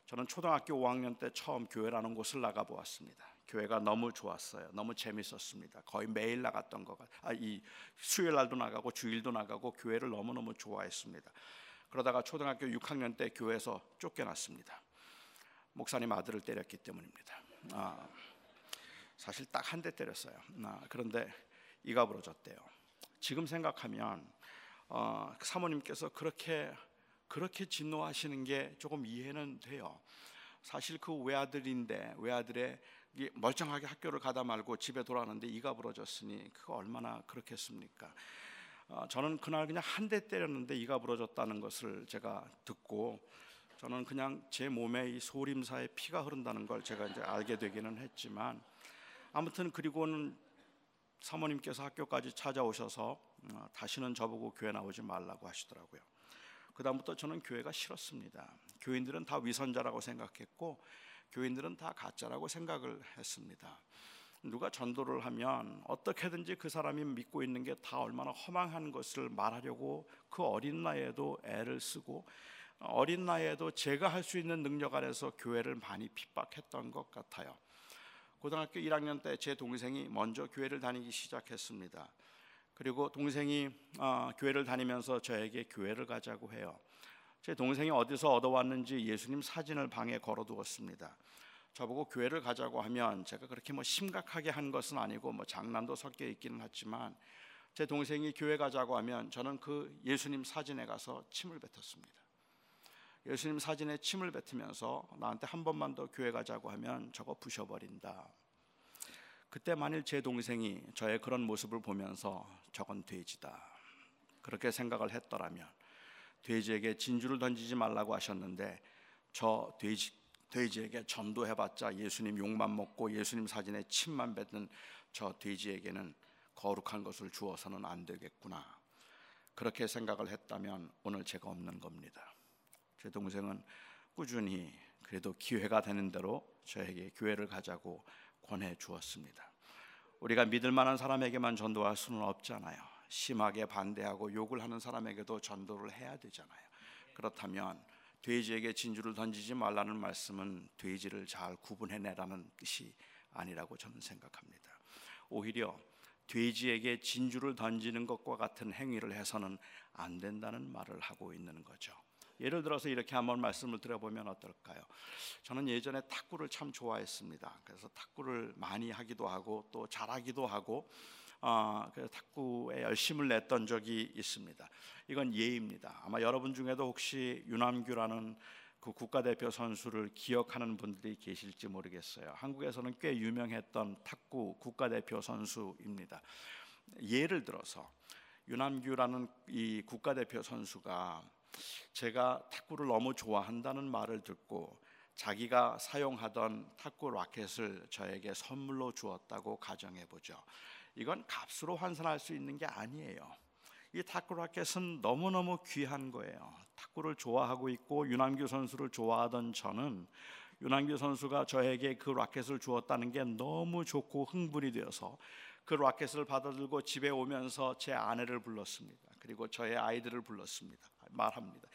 저는 초등학교 5학년 때 처음 교회라는 곳을 나가 보았습니다. 교회가 너무 좋았어요. 너무 재밌었습니다. 거의 매일 나갔던 것 같. 아이 수요일 날도 나가고 주일도 나가고 교회를 너무 너무 좋아했습니다. 그러다가 초등학교 6학년 때 교회에서 쫓겨났습니다. 목사님 아들을 때렸기 때문입니다. 아, 사실 딱 한 대 때렸어요. 아, 그런데 이가 부러졌대요. 지금 생각하면 어, 사모님께서 그렇게 그렇게 진노하시는 게 조금 이해는 돼요. 사실 그 외아들인데 외아들의 멀쩡하게 학교를 가다 말고 집에 돌아왔는데 이가 부러졌으니 그거 얼마나 그렇겠습니까? 어, 저는 그날 그냥 한 대 때렸는데 이가 부러졌다는 것을 제가 듣고 저는 그냥 제 몸에 이 소림사에 피가 흐른다는 걸 제가 이제 알게 되기는 했지만 아무튼 그리고는 사모님께서 학교까지 찾아오셔서 어, 다시는 저보고 교회 나오지 말라고 하시더라고요. 그다음부터 저는 교회가 싫었습니다. 교인들은 다 위선자라고 생각했고 교인들은 다 가짜라고 생각을 했습니다. 누가 전도를 하면 어떻게든지 그 사람이 믿고 있는 게 다 얼마나 허망한 것을 말하려고 그 어린 나이에도 애를 쓰고 어린 나이에도 제가 할 수 있는 능력 안에서 교회를 많이 핍박했던 것 같아요. 고등학교 1학년 때 제 동생이 먼저 교회를 다니기 시작했습니다. 그리고 동생이 어, 교회를 다니면서 저에게 교회를 가자고 해요. 제 동생이 어디서 얻어왔는지 예수님 사진을 방에 걸어두었습니다. 저보고 교회를 가자고 하면 제가 그렇게 뭐 심각하게 한 것은 아니고 뭐 장난도 섞여 있기는 하지만 제 동생이 교회 가자고 하면 저는 그 예수님 사진에 가서 침을 뱉었습니다. 예수님 사진에 침을 뱉으면서 나한테 한 번만 더 교회 가자고 하면 저거 부셔버린다. 그때 만일 제 동생이 저의 그런 모습을 보면서 저건 돼지다. 그렇게 생각을 했더라면 돼지에게 진주를 던지지 말라고 하셨는데 저 돼지 돼지에게 전도해봤자 예수님 욕만 먹고 예수님 사진에 침만 뱉는 저 돼지에게는 거룩한 것을 주어서는 안 되겠구나. 그렇게 생각을 했다면 오늘 제가 없는 겁니다. 제 동생은 꾸준히 그래도 기회가 되는 대로 저에게 교회를 가자고 권해 주었습니다. 우리가 믿을 만한 사람에게만 전도할 수는 없잖아요. 심하게 반대하고 욕을 하는 사람에게도 전도를 해야 되잖아요. 그렇다면 돼지에게 진주를 던지지 말라는 말씀은 돼지를 잘 구분해내라는 뜻이 아니라고 저는 생각합니다. 오히려 돼지에게 진주를 던지는 것과 같은 행위를 해서는 안 된다는 말을 하고 있는 거죠. 예를 들어서 이렇게 한번 말씀을 드려보면 어떨까요? 저는 예전에 탁구를 참 좋아했습니다. 그래서 탁구를 많이 하기도 하고 또 잘하기도 하고 어, 그 탁구에 열심을 냈던 적이 있습니다. 이건 예입니다. 아마 여러분 중에도 혹시 유남규라는 그 국가대표 선수를 기억하는 분들이 계실지 모르겠어요. 한국에서는 꽤 유명했던 탁구 국가대표 선수입니다. 예를 들어서 유남규라는 이 국가대표 선수가 제가 탁구를 너무 좋아한다는 말을 듣고 자기가 사용하던 탁구 라켓을 저에게 선물로 주었다고 가정해 보죠. 이건 값으로 환산할 수 있는 게 아니에요. 이 탁구 라켓은 너무너무 귀한 거예요. 탁구를 좋아하고 있고 윤한규 선수를 좋아하던 저는 윤한규 선수가 저에게 그 라켓을 주었다는 게 너무 좋고 흥분이 되어서 그 라켓을 받아들고 집에 오면서 제 아내를 불렀습니다. 그리고 저의 아이들을 불렀습니다. 말합니다.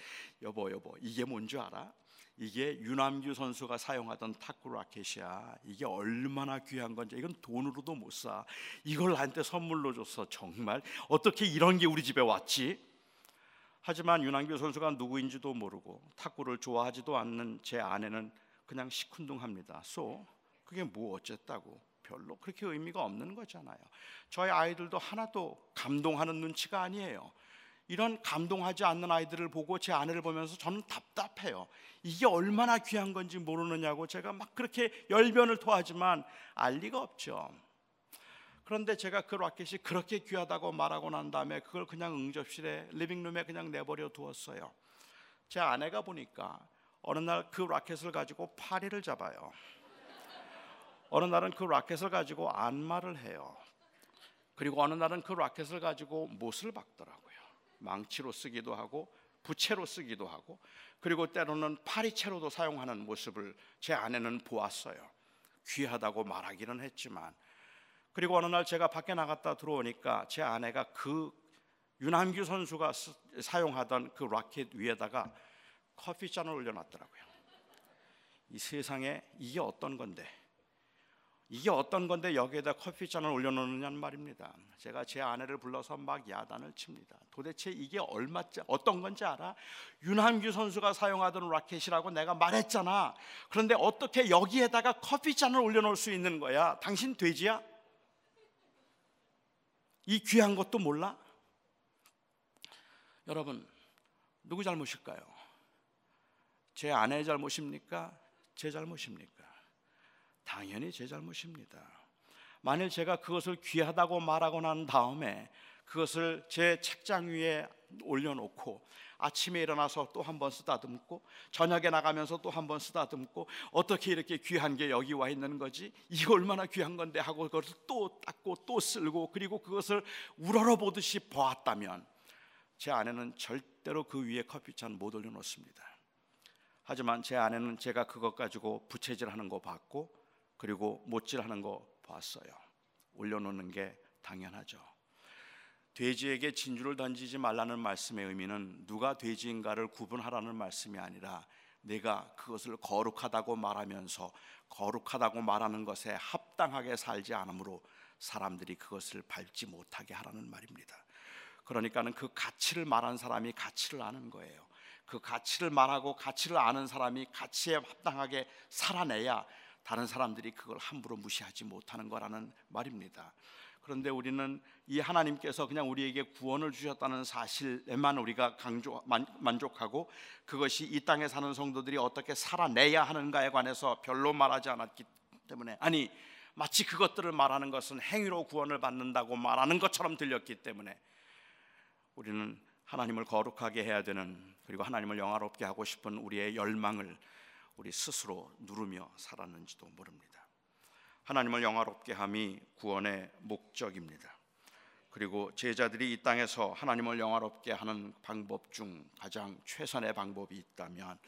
여보 여보 이게 뭔지 알아? 이게 유남규 선수가 사용하던 탁구 라켓이야. 이게 얼마나 귀한 건지 이건 돈으로도 못 사. 이걸 나한테 선물로 줬어. 정말 어떻게 이런 게 우리 집에 왔지? 하지만 유남규 선수가 누구인지도 모르고 탁구를 좋아하지도 않는 제 아내는 그냥 시큰둥합니다. 쏘 그게 뭐 어쨌다고? 별로 그렇게 의미가 없는 거잖아요. 저희 아이들도 하나도 감동하는 눈치가 아니에요. 이런 감동하지 않는 아이들을 보고 제 아내를 보면서 저는 답답해요. 이게 얼마나 귀한 건지 모르느냐고 제가 막 그렇게 열변을 토하지만 알 리가 없죠. 그런데 제가 그 라켓이 그렇게 귀하다고 말하고 난 다음에 그걸 그냥 응접실에 리빙룸에 그냥 내버려 두었어요. 제 아내가 보니까 어느 날 그 라켓을 가지고 파리를 잡아요. 어느 날은 그 라켓을 가지고 안마를 해요. 그리고 어느 날은 그 라켓을 가지고 못을 박더라고요. 망치로 쓰기도 하고 부채로 쓰기도 하고 그리고 때로는 파리채로도 사용하는 모습을 제 아내는 보았어요. 귀하다고 말하기는 했지만 그리고 어느 날 제가 밖에 나갔다 들어오니까 제 아내가 그 윤한규 선수가 사용하던 그 라켓 위에다가 커피잔을 올려놨더라고요. 이 세상에 이게 어떤 건데 이게 어떤 건데 여기에다 커피잔을 올려놓느냐는 말입니다. 제가 제 아내를 불러서 막 야단을 칩니다. 도대체 이게 얼마짜 어떤 건지 알아? 윤한규 선수가 사용하던 라켓이라고 내가 말했잖아. 그런데 어떻게 여기에다가 커피잔을 올려놓을 수 있는 거야? 당신 돼지야? 이 귀한 것도 몰라? 여러분 누구 잘못일까요? 제 아내의 잘못입니까? 제 잘못입니까? 당연히 제 잘못입니다. 만일 제가 그것을 귀하다고 말하고 난 다음에 그것을 제 책장 위에 올려놓고 아침에 일어나서 또 한 번 쓰다듬고 저녁에 나가면서 또 한 번 쓰다듬고 어떻게 이렇게 귀한 게 여기 와 있는 거지? 이거 얼마나 귀한 건데 하고 그것을 또 닦고 또 쓸고 그리고 그것을 우러러 보듯이 보았다면 제 아내는 절대로 그 위에 커피잔 못 올려놓습니다. 하지만 제 아내는 제가 그것 가지고 부채질하는 거 봤고 그리고 못질하는 거 봤어요. 올려놓는 게 당연하죠. 돼지에게 진주를 던지지 말라는 말씀의 의미는 누가 돼지인가를 구분하라는 말씀이 아니라 내가 그것을 거룩하다고 말하면서 거룩하다고 말하는 것에 합당하게 살지 않으므로 사람들이 그것을 밟지 못하게 하라는 말입니다. 그러니까는 그 가치를 말한 사람이 가치를 아는 거예요. 그 가치를 말하고 가치를 아는 사람이 가치에 합당하게 살아내야 다른 사람들이 그걸 함부로 무시하지 못하는 거라는 말입니다. 그런데 우리는 이 하나님께서 그냥 우리에게 구원을 주셨다는 사실에만 우리가 강조 만족하고 그것이 이 땅에 사는 성도들이 어떻게 살아내야 하는가에 관해서 별로 말하지 않았기 때문에 아니 마치 그것들을 말하는 것은 행위로 구원을 받는다고 말하는 것처럼 들렸기 때문에 우리는 하나님을 거룩하게 해야 되는 그리고 하나님을 영화롭게 하고 싶은 우리의 열망을 우리 스스로 누르며 살았는지도 모릅니다. 하나님을 영화롭게 함이 구원의 목적입니다. 그리고 제자들이 이 땅에서 하나님을 영화롭게 하는 방법 중 가장 최선의 방법이 있다면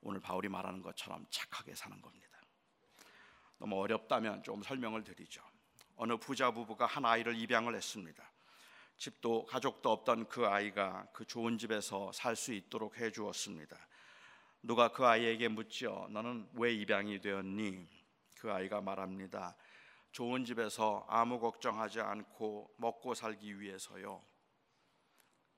오늘 바울이 말하는 것처럼 착하게 사는 겁니다. 너무 어렵다면 좀 설명을 드리죠. 어느 부자 부부가 한 아이를 입양을 했습니다. 집도 가족도 없던 그 아이가 그 좋은 집에서 살 수 있도록 해 주었습니다. 누가 그 아이에게 묻죠. 너는 왜 입양이 되었니? 그 아이가 말합니다. 좋은 집에서 아무 걱정하지 않고 먹고 살기 위해서요.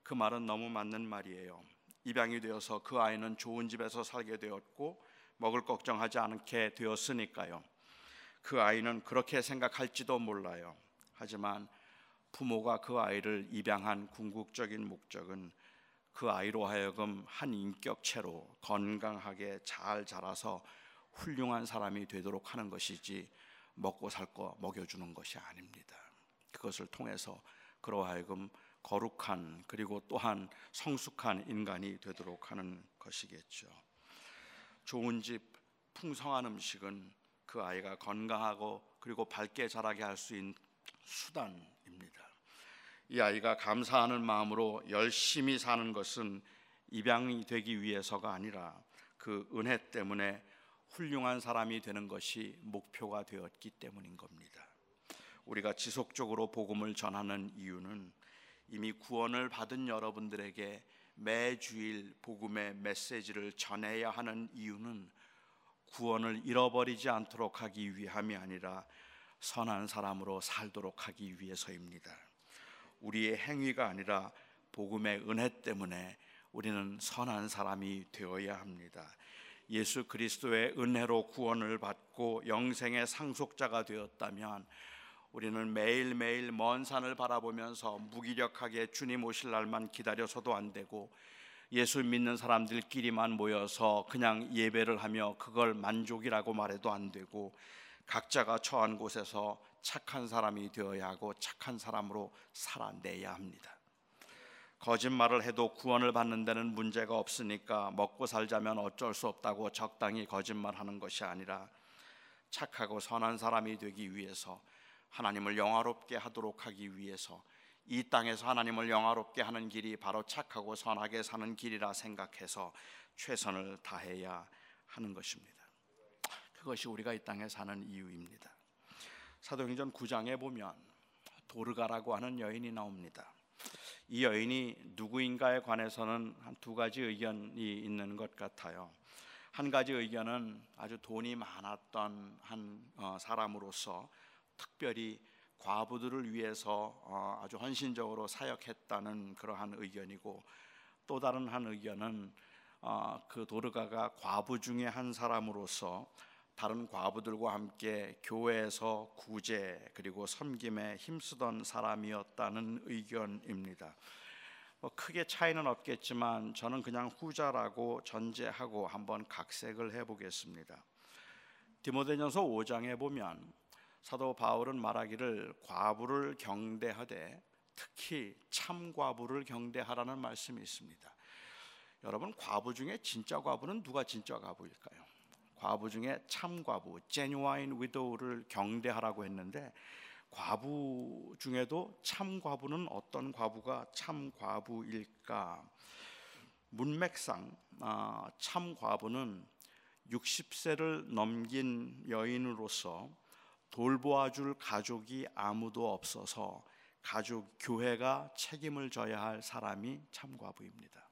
그 말은 너무 맞는 말이에요. 입양이 되어서 그 아이는 좋은 집에서 살게 되었고 먹을 걱정하지 않게 되었으니까요. 그 아이는 그렇게 생각할지도 몰라요. 하지만 부모가 그 아이를 입양한 궁극적인 목적은 그 아이로 하여금 한 인격체로 건강하게 잘 자라서 훌륭한 사람이 되도록 하는 것이지 먹고 살 거 먹여주는 것이 아닙니다. 그것을 통해서 그로 하여금 거룩한 그리고 또한 성숙한 인간이 되도록 하는 것이겠죠. 좋은 집, 풍성한 음식은 그 아이가 건강하고 그리고 밝게 자라게 할 수 있는 수단입니다. 이 아이가 감사하는 마음으로 열심히 사는 것은 입양이 되기 위해서가 아니라 그 은혜 때문에 훌륭한 사람이 되는 것이 목표가 되었기 때문인 겁니다. 우리가 지속적으로 복음을 전하는 이유는 이미 구원을 받은 여러분들에게 매주일 복음의 메시지를 전해야 하는 이유는 구원을 잃어버리지 않도록 하기 위함이 아니라 선한 사람으로 살도록 하기 위해서입니다. 우리의 행위가 아니라 복음의 은혜 때문에 우리는 선한 사람이 되어야 합니다. 예수 그리스도의 은혜로 구원을 받고 영생의 상속자가 되었다면 우리는 매일매일 먼 산을 바라보면서 무기력하게 주님 오실 날만 기다려서도 안 되고 예수 믿는 사람들끼리만 모여서 그냥 예배를 하며 그걸 만족이라고 말해도 안 되고 각자가 처한 곳에서 착한 사람이 되어야 하고 착한 사람으로 살아내야 합니다. 거짓말을 해도 구원을 받는 데는 문제가 없으니까 먹고 살자면 어쩔 수 없다고 적당히 거짓말하는 것이 아니라 착하고 선한 사람이 되기 위해서 하나님을 영화롭게 하도록 하기 위해서 이 땅에서 하나님을 영화롭게 하는 길이 바로 착하고 선하게 사는 길이라 생각해서 최선을 다해야 하는 것입니다. 그것이 우리가 이 땅에 사는 이유입니다. 사도행전 9장에 보면 도르가라고 하는 여인이 나옵니다. 이 여인이 누구인가에 관해서는 한 두 가지 의견이 있는 것 같아요. 한 가지 의견은 아주 돈이 많았던 한 어, 사람으로서 특별히 과부들을 위해서 어, 아주 헌신적으로 사역했다는 그러한 의견이고 또 다른 한 의견은 어, 그 도르가가 과부 중에 한 사람으로서 다른 과부들과 함께 교회에서 구제 그리고 섬김에 힘쓰던 사람이었다는 의견입니다. 뭐 크게 차이는 없겠지만 저는 그냥 후자라고 전제하고 한번 각색을 해보겠습니다. 디모데전서 5장에 보면 사도 바울은 말하기를 과부를 경대하되 특히 참 과부를 경대하라는 말씀이 있습니다. 여러분 과부 중에 진짜 과부는 누가 진짜 과부일까요? 과부 중에 참 과부, genuine widow를 경대하라고 했는데 과부 중에도 참 과부는 어떤 과부가 참 과부일까? 문맥상 아, 참 과부는 60세를 넘긴 여인으로서 돌보아 줄 가족이 아무도 없어서 가족 교회가 책임을 져야 할 사람이 참 과부입니다.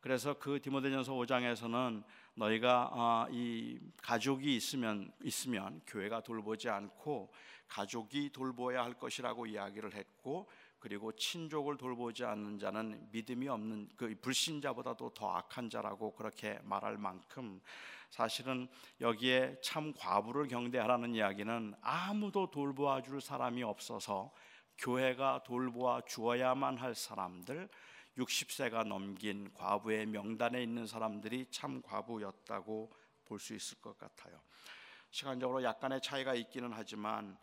그래서 그 디모데전서 5장에서는 너희가 아, 이 가족이 있으면 있으면 교회가 돌보지 않고 가족이 돌보아야 할 것이라고 이야기를 했고 그리고 친족을 돌보지 않는 자는 믿음이 없는 그 불신자보다도 더 악한 자라고 그렇게 말할 만큼 사실은 여기에 참 과부를 경대하라는 이야기는 아무도 돌보아 줄 사람이 없어서 교회가 돌보아 주어야만 할 사람들 60세가 넘긴 과부의 명단에 있는 사람들이 참 과부였다고 볼 수 있을 것 같아요. 시간적으로 약간의 차이가 있기는 하지만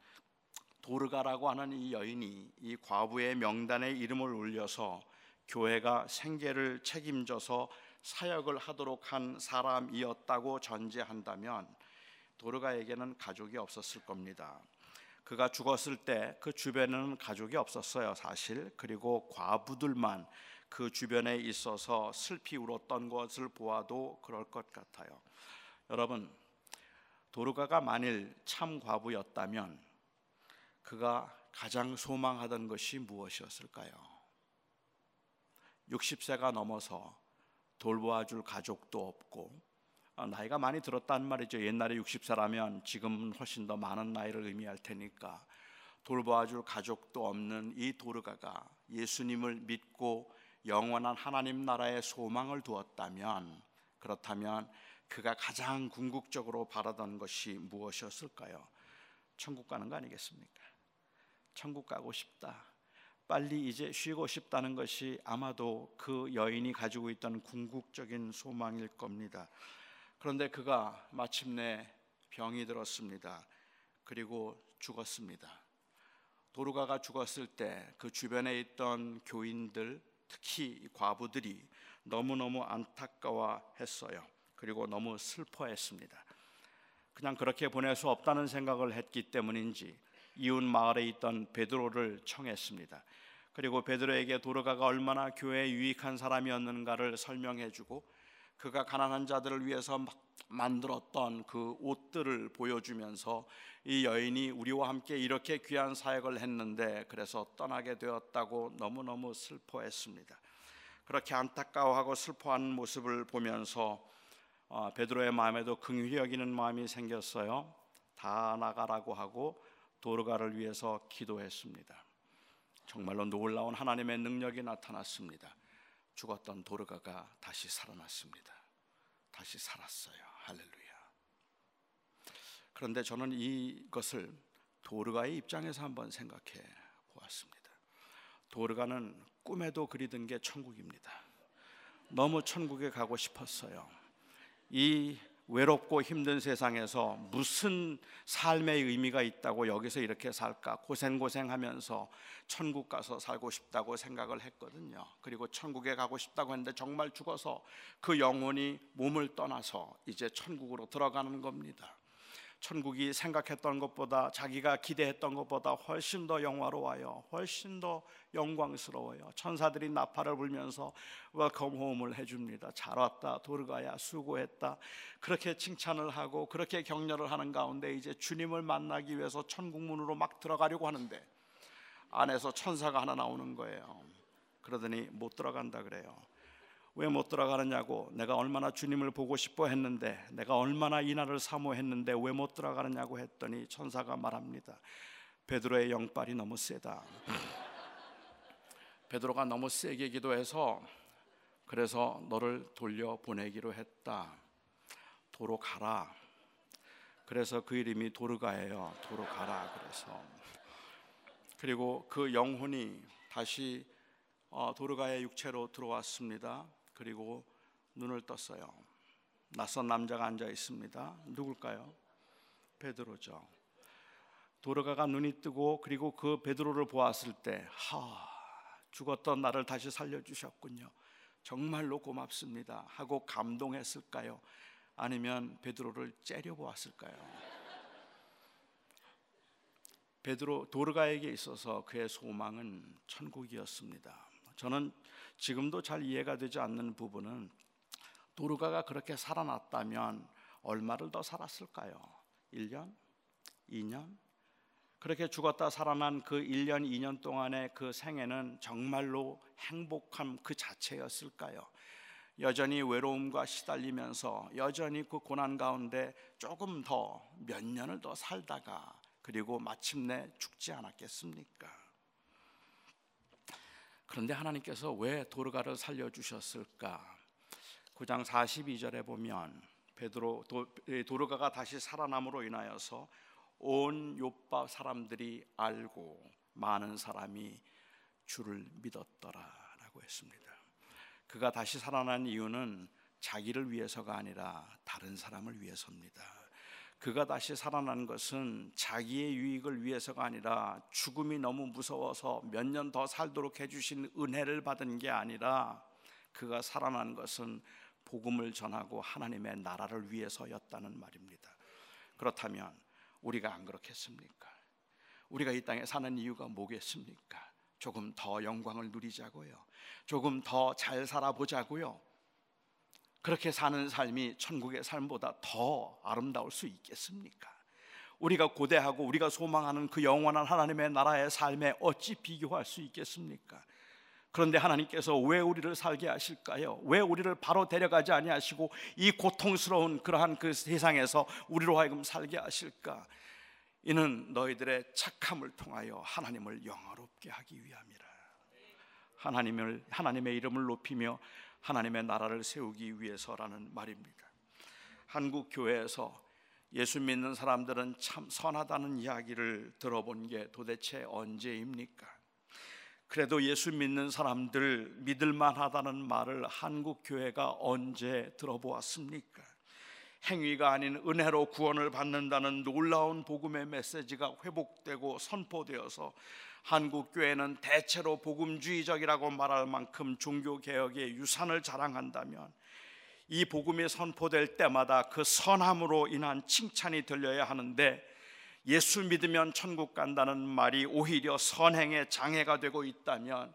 도르가라고 하는 이 여인이 이 과부의 명단에 이름을 올려서 교회가 생계를 책임져서 사역을 하도록 한 사람이었다고 전제한다면 도르가에게는 가족이 없었을 겁니다. 그가 죽었을 때 그 주변에는 가족이 없었어요, 사실. 그리고 과부들만 그 주변에 있어서 슬피 울었던 것을 보아도 그럴 것 같아요. 여러분, 도르가가 만일 참 과부였다면 그가 가장 소망하던 것이 무엇이었을까요? 60세가 넘어서 돌보아 줄 가족도 없고 아, 나이가 많이 들었단 말이죠. 옛날에 60세라면 지금은 훨씬 더 많은 나이를 의미할 테니까 돌보아 줄 가족도 없는 이 도르가가 예수님을 믿고 영원한 하나님 나라의 소망을 두었다면 그렇다면 그가 가장 궁극적으로 바라던 것이 무엇이었을까요? 천국 가는 거 아니겠습니까? 천국 가고 싶다. 빨리 이제 쉬고 싶다는 것이 아마도 그 여인이 가지고 있던 궁극적인 소망일 겁니다. 그런데 그가 마침내 병이 들었습니다. 그리고 죽었습니다. 도르가가 죽었을 때 그 주변에 있던 교인들 특히 과부들이 너무너무 안타까워했어요. 그리고 너무 슬퍼했습니다. 그냥 그렇게 보낼 수 없다는 생각을 했기 때문인지 이웃 마을에 있던 베드로를 청했습니다. 그리고 베드로에게 도르가가 얼마나 교회에 유익한 사람이었는가를 설명해 주고 그가 가난한 자들을 위해서 만들었던 그 옷들을 보여주면서 이 여인이 우리와 함께 이렇게 귀한 사역을 했는데 그래서 떠나게 되었다고 너무너무 슬퍼했습니다. 그렇게 안타까워하고 슬퍼하는 모습을 보면서 어, 베드로의 마음에도 긍휼히 여기는 마음이 생겼어요. 다 나가라고 하고 도르가를 위해서 기도했습니다. 정말로 놀라운 하나님의 능력이 나타났습니다. 죽었던 도르가가 다시 살아났습니다. 다시 살았어요. 할렐루야. 그런데 저는 이것을 도르가의 입장에서 한번 생각해 보았습니다. 도르가는 꿈에도 그리던 게 천국입니다. 너무 천국에 가고 싶었어요. 이 외롭고 힘든 세상에서 무슨 삶의 의미가 있다고 여기서 이렇게 살까 고생고생하면서 천국 가서 살고 싶다고 생각을 했거든요. 그리고 천국에 가고 싶다고 했는데 정말 죽어서 그 영혼이 몸을 떠나서 이제 천국으로 들어가는 겁니다. 천국이 생각했던 것보다 자기가 기대했던 것보다 훨씬 더 영화로워요. 훨씬 더 영광스러워요. 천사들이 나팔을 불면서 welcome home을 해줍니다. 잘 왔다, 도르가야, 수고했다. 그렇게 칭찬을 하고 그렇게 격려를 하는 가운데 이제 주님을 만나기 위해서 천국문으로 막 들어가려고 하는데 안에서 천사가 하나 나오는 거예요. 그러더니 못 들어간다 그래요. 왜 못 들어가느냐고 내가 얼마나 주님을 보고 싶어 했는데 내가 얼마나 이 날을 사모했는데 왜 못 들어가느냐고 했더니 천사가 말합니다. 베드로의 영빨이 너무 세다. 베드로가 너무 세게 기도해서 그래서 너를 돌려 보내기로 했다. 도로 가라. 그래서 그 이름이 도르가예요. 도로 가라. 그래서 그리고 그 영혼이 다시 어, 도르가의 육체로 들어왔습니다. 그리고 눈을 떴어요. 낯선 남자가 앉아 있습니다. 누굴까요? 베드로죠. 도르가가 눈이 뜨고 그리고 그 베드로를 보았을 때, 하, 죽었던 나를 다시 살려 주셨군요. 정말로 고맙습니다. 하고 감동했을까요? 아니면 베드로를 째려 보았을까요? 베드로 도르가에게 있어서 그의 소망은 천국이었습니다. 저는 지금도 잘 이해가 되지 않는 부분은 도르가가 그렇게 살아났다면 얼마를 더 살았을까요? 1년? 2년? 그렇게 죽었다 살아난 그 1년, 2년 동안의 그 생애는 정말로 행복함 그 자체였을까요? 여전히 외로움과 시달리면서 여전히 그 고난 가운데 조금 더 몇 년을 더 살다가 그리고 마침내 죽지 않았겠습니까? 그런데 하나님께서 왜 도르가를 살려 주셨을까? 9장 42절에 보면 베드로 도, 도르가가 다시 살아남으로 인하여서 온 요파 사람들이 알고 많은 사람이 주를 믿었더라라고 했습니다. 그가 다시 살아난 이유는 자기를 위해서가 아니라 다른 사람을 위해서입니다. 그가 다시 살아난 것은 자기의 유익을 위해서가 아니라 죽음이 너무 무서워서 몇 년 더 살도록 해주신 은혜를 받은 게 아니라 그가 살아난 것은 복음을 전하고 하나님의 나라를 위해서였다는 말입니다. 그렇다면 우리가 안 그렇겠습니까? 우리가 이 땅에 사는 이유가 뭐겠습니까? 조금 더 영광을 누리자고요. 조금 더 잘 살아보자고요. 그렇게 사는 삶이 천국의 삶보다 더 아름다울 수 있겠습니까? 우리가 고대하고 우리가 소망하는 그 영원한 하나님의 나라의 삶에 어찌 비교할 수 있겠습니까? 그런데 하나님께서 왜 우리를 살게 하실까요? 왜 우리를 바로 데려가지 아니하시고 이 고통스러운 그러한 그 세상에서 우리로 하여금 살게 하실까? 이는 너희들의 착함을 통하여 하나님을 영화롭게 하기 위함이라. 하나님을 하나님의 이름을 높이며 하나님의 나라를 세우기 위해서라는 말입니다. 한국 교회에서 예수 믿는 사람들은 참 선하다는 이야기를 들어본 게 도대체 언제입니까? 그래도 예수 믿는 사람들 믿을 만 하다는 말을 한국 교회가 언제 들어보았습니까? 행위가 아닌 은혜로 구원을 받는다는 놀라운 복음의 메시지가 회복되고 선포되어서 한국 교회는 대체로 복음주의적이라고 말할 만큼 종교 개혁의 유산을 자랑한다면 이 복음이 선포될 때마다 그 선함으로 인한 칭찬이 들려야 하는데 예수 믿으면 천국 간다는 말이 오히려 선행의 장애가 되고 있다면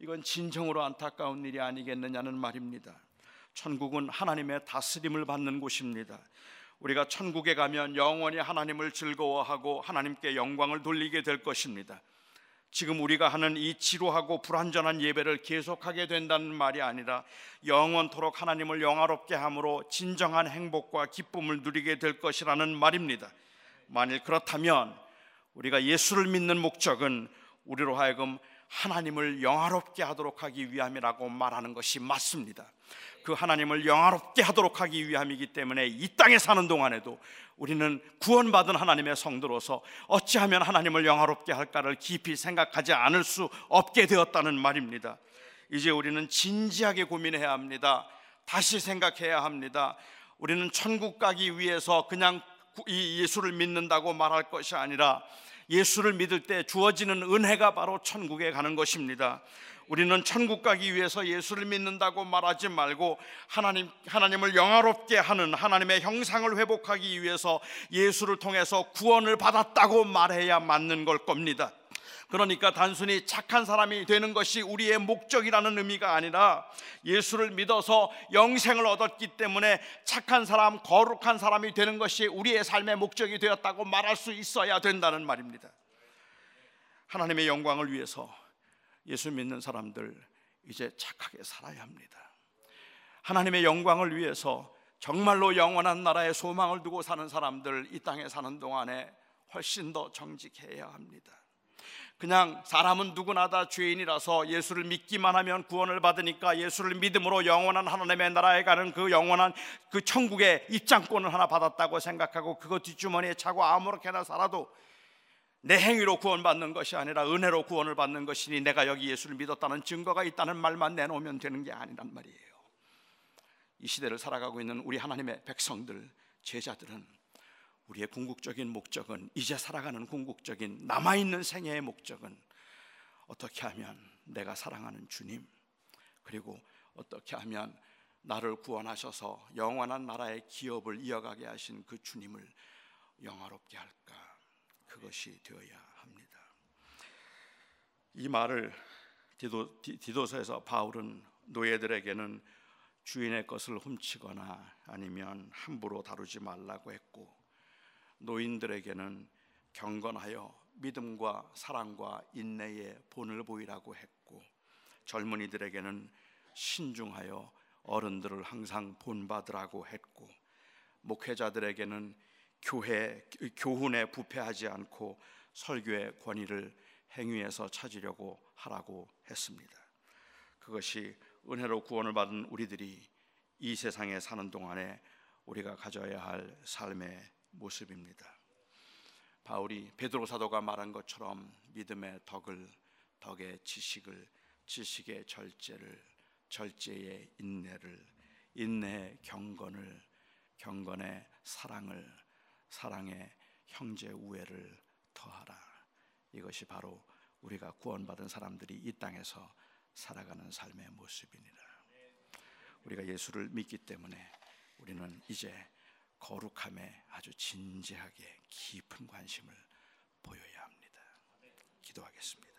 이건 진정으로 안타까운 일이 아니겠느냐는 말입니다. 천국은 하나님의 다스림을 받는 곳입니다. 우리가 천국에 가면 영원히 하나님을 즐거워하고 하나님께 영광을 돌리게 될 것입니다. 지금 우리가 하는 이 지루하고 불완전한 예배를 계속하게 된다는 말이 아니라 영원토록 하나님을 영화롭게 함으로 진정한 행복과 기쁨을 누리게 될 것이라는 말입니다. 만일 그렇다면 우리가 예수를 믿는 목적은 우리로 하여금 하나님을 영화롭게 하도록 하기 위함이라고 말하는 것이 맞습니다. 그 하나님을 영화롭게 하도록 하기 위함이기 때문에 이 땅에 사는 동안에도 우리는 구원받은 하나님의 성도로서 어찌하면 하나님을 영화롭게 할까를 깊이 생각하지 않을 수 없게 되었다는 말입니다. 이제 우리는 진지하게 고민해야 합니다. 다시 생각해야 합니다. 우리는 천국 가기 위해서 그냥 이 예수를 믿는다고 말할 것이 아니라 예수를 믿을 때 주어지는 은혜가 바로 천국에 가는 것입니다. 우리는 천국 가기 위해서 예수를 믿는다고 말하지 말고 하나님 하나님을 영화롭게 하는 하나님의 형상을 회복하기 위해서 예수를 통해서 구원을 받았다고 말해야 맞는 걸 겁니다. 그러니까 단순히 착한 사람이 되는 것이 우리의 목적이라는 의미가 아니라 예수를 믿어서 영생을 얻었기 때문에 착한 사람, 거룩한 사람이 되는 것이 우리의 삶의 목적이 되었다고 말할 수 있어야 된다는 말입니다. 하나님의 영광을 위해서 예수 믿는 사람들 이제 착하게 살아야 합니다. 하나님의 영광을 위해서 정말로 영원한 나라에 소망을 두고 사는 사람들 이 땅에 사는 동안에 훨씬 더 정직해야 합니다. 그냥 사람은 누구나 다 죄인이라서 예수를 믿기만 하면 구원을 받으니까 예수를 믿음으로 영원한 하나님의 나라에 가는 그 영원한 그 천국의 입장권을 하나 받았다고 생각하고 그거 뒷주머니에 차고 아무렇게나 살아도 내 행위로 구원받는 것이 아니라 은혜로 구원을 받는 것이니 내가 여기 예수를 믿었다는 증거가 있다는 말만 내놓으면 되는 게 아니란 말이에요. 이 시대를 살아가고 있는 우리 하나님의 백성들, 제자들은 우리의 궁극적인 목적은 이제 살아가는 궁극적인 남아 있는 생애의 목적은 어떻게 하면 내가 사랑하는 주님 그리고 어떻게 하면 나를 구원하셔서 영원한 나라의 기업을 이어가게 하신 그 주님을 영화롭게 할까 그것이 되어야 합니다. 이 말을 디도, 디도서에서 바울은 노예들에게는 주인의 것을 훔치거나 아니면 함부로 다루지 말라고 했고 노인들에게는 경건하여 믿음과 사랑과 인내의 본을 보이라고 했고 젊은이들에게는 신중하여 어른들을 항상 본받으라고 했고 목회자들에게는 교회 교훈에 부패하지 않고 설교의 권위를 행위에서 찾으려고 하라고 했습니다. 그것이 은혜로 구원을 받은 우리들이 이 세상에 사는 동안에 우리가 가져야 할 삶의 모습입니다. 바울이 베드로 사도가 말한 것처럼 믿음의 덕을 덕의 지식을 지식의 절제를 절제의 인내를 인내의 경건을 경건의 사랑을 사랑의 형제 우애를 더하라. 이것이 바로 우리가 구원받은 사람들이 이 땅에서 살아가는 삶의 모습입니다. 우리가 예수를 믿기 때문에 우리는 이제 거룩함에 아주 진지하게 깊은 관심을 보여야 합니다. 기도하겠습니다.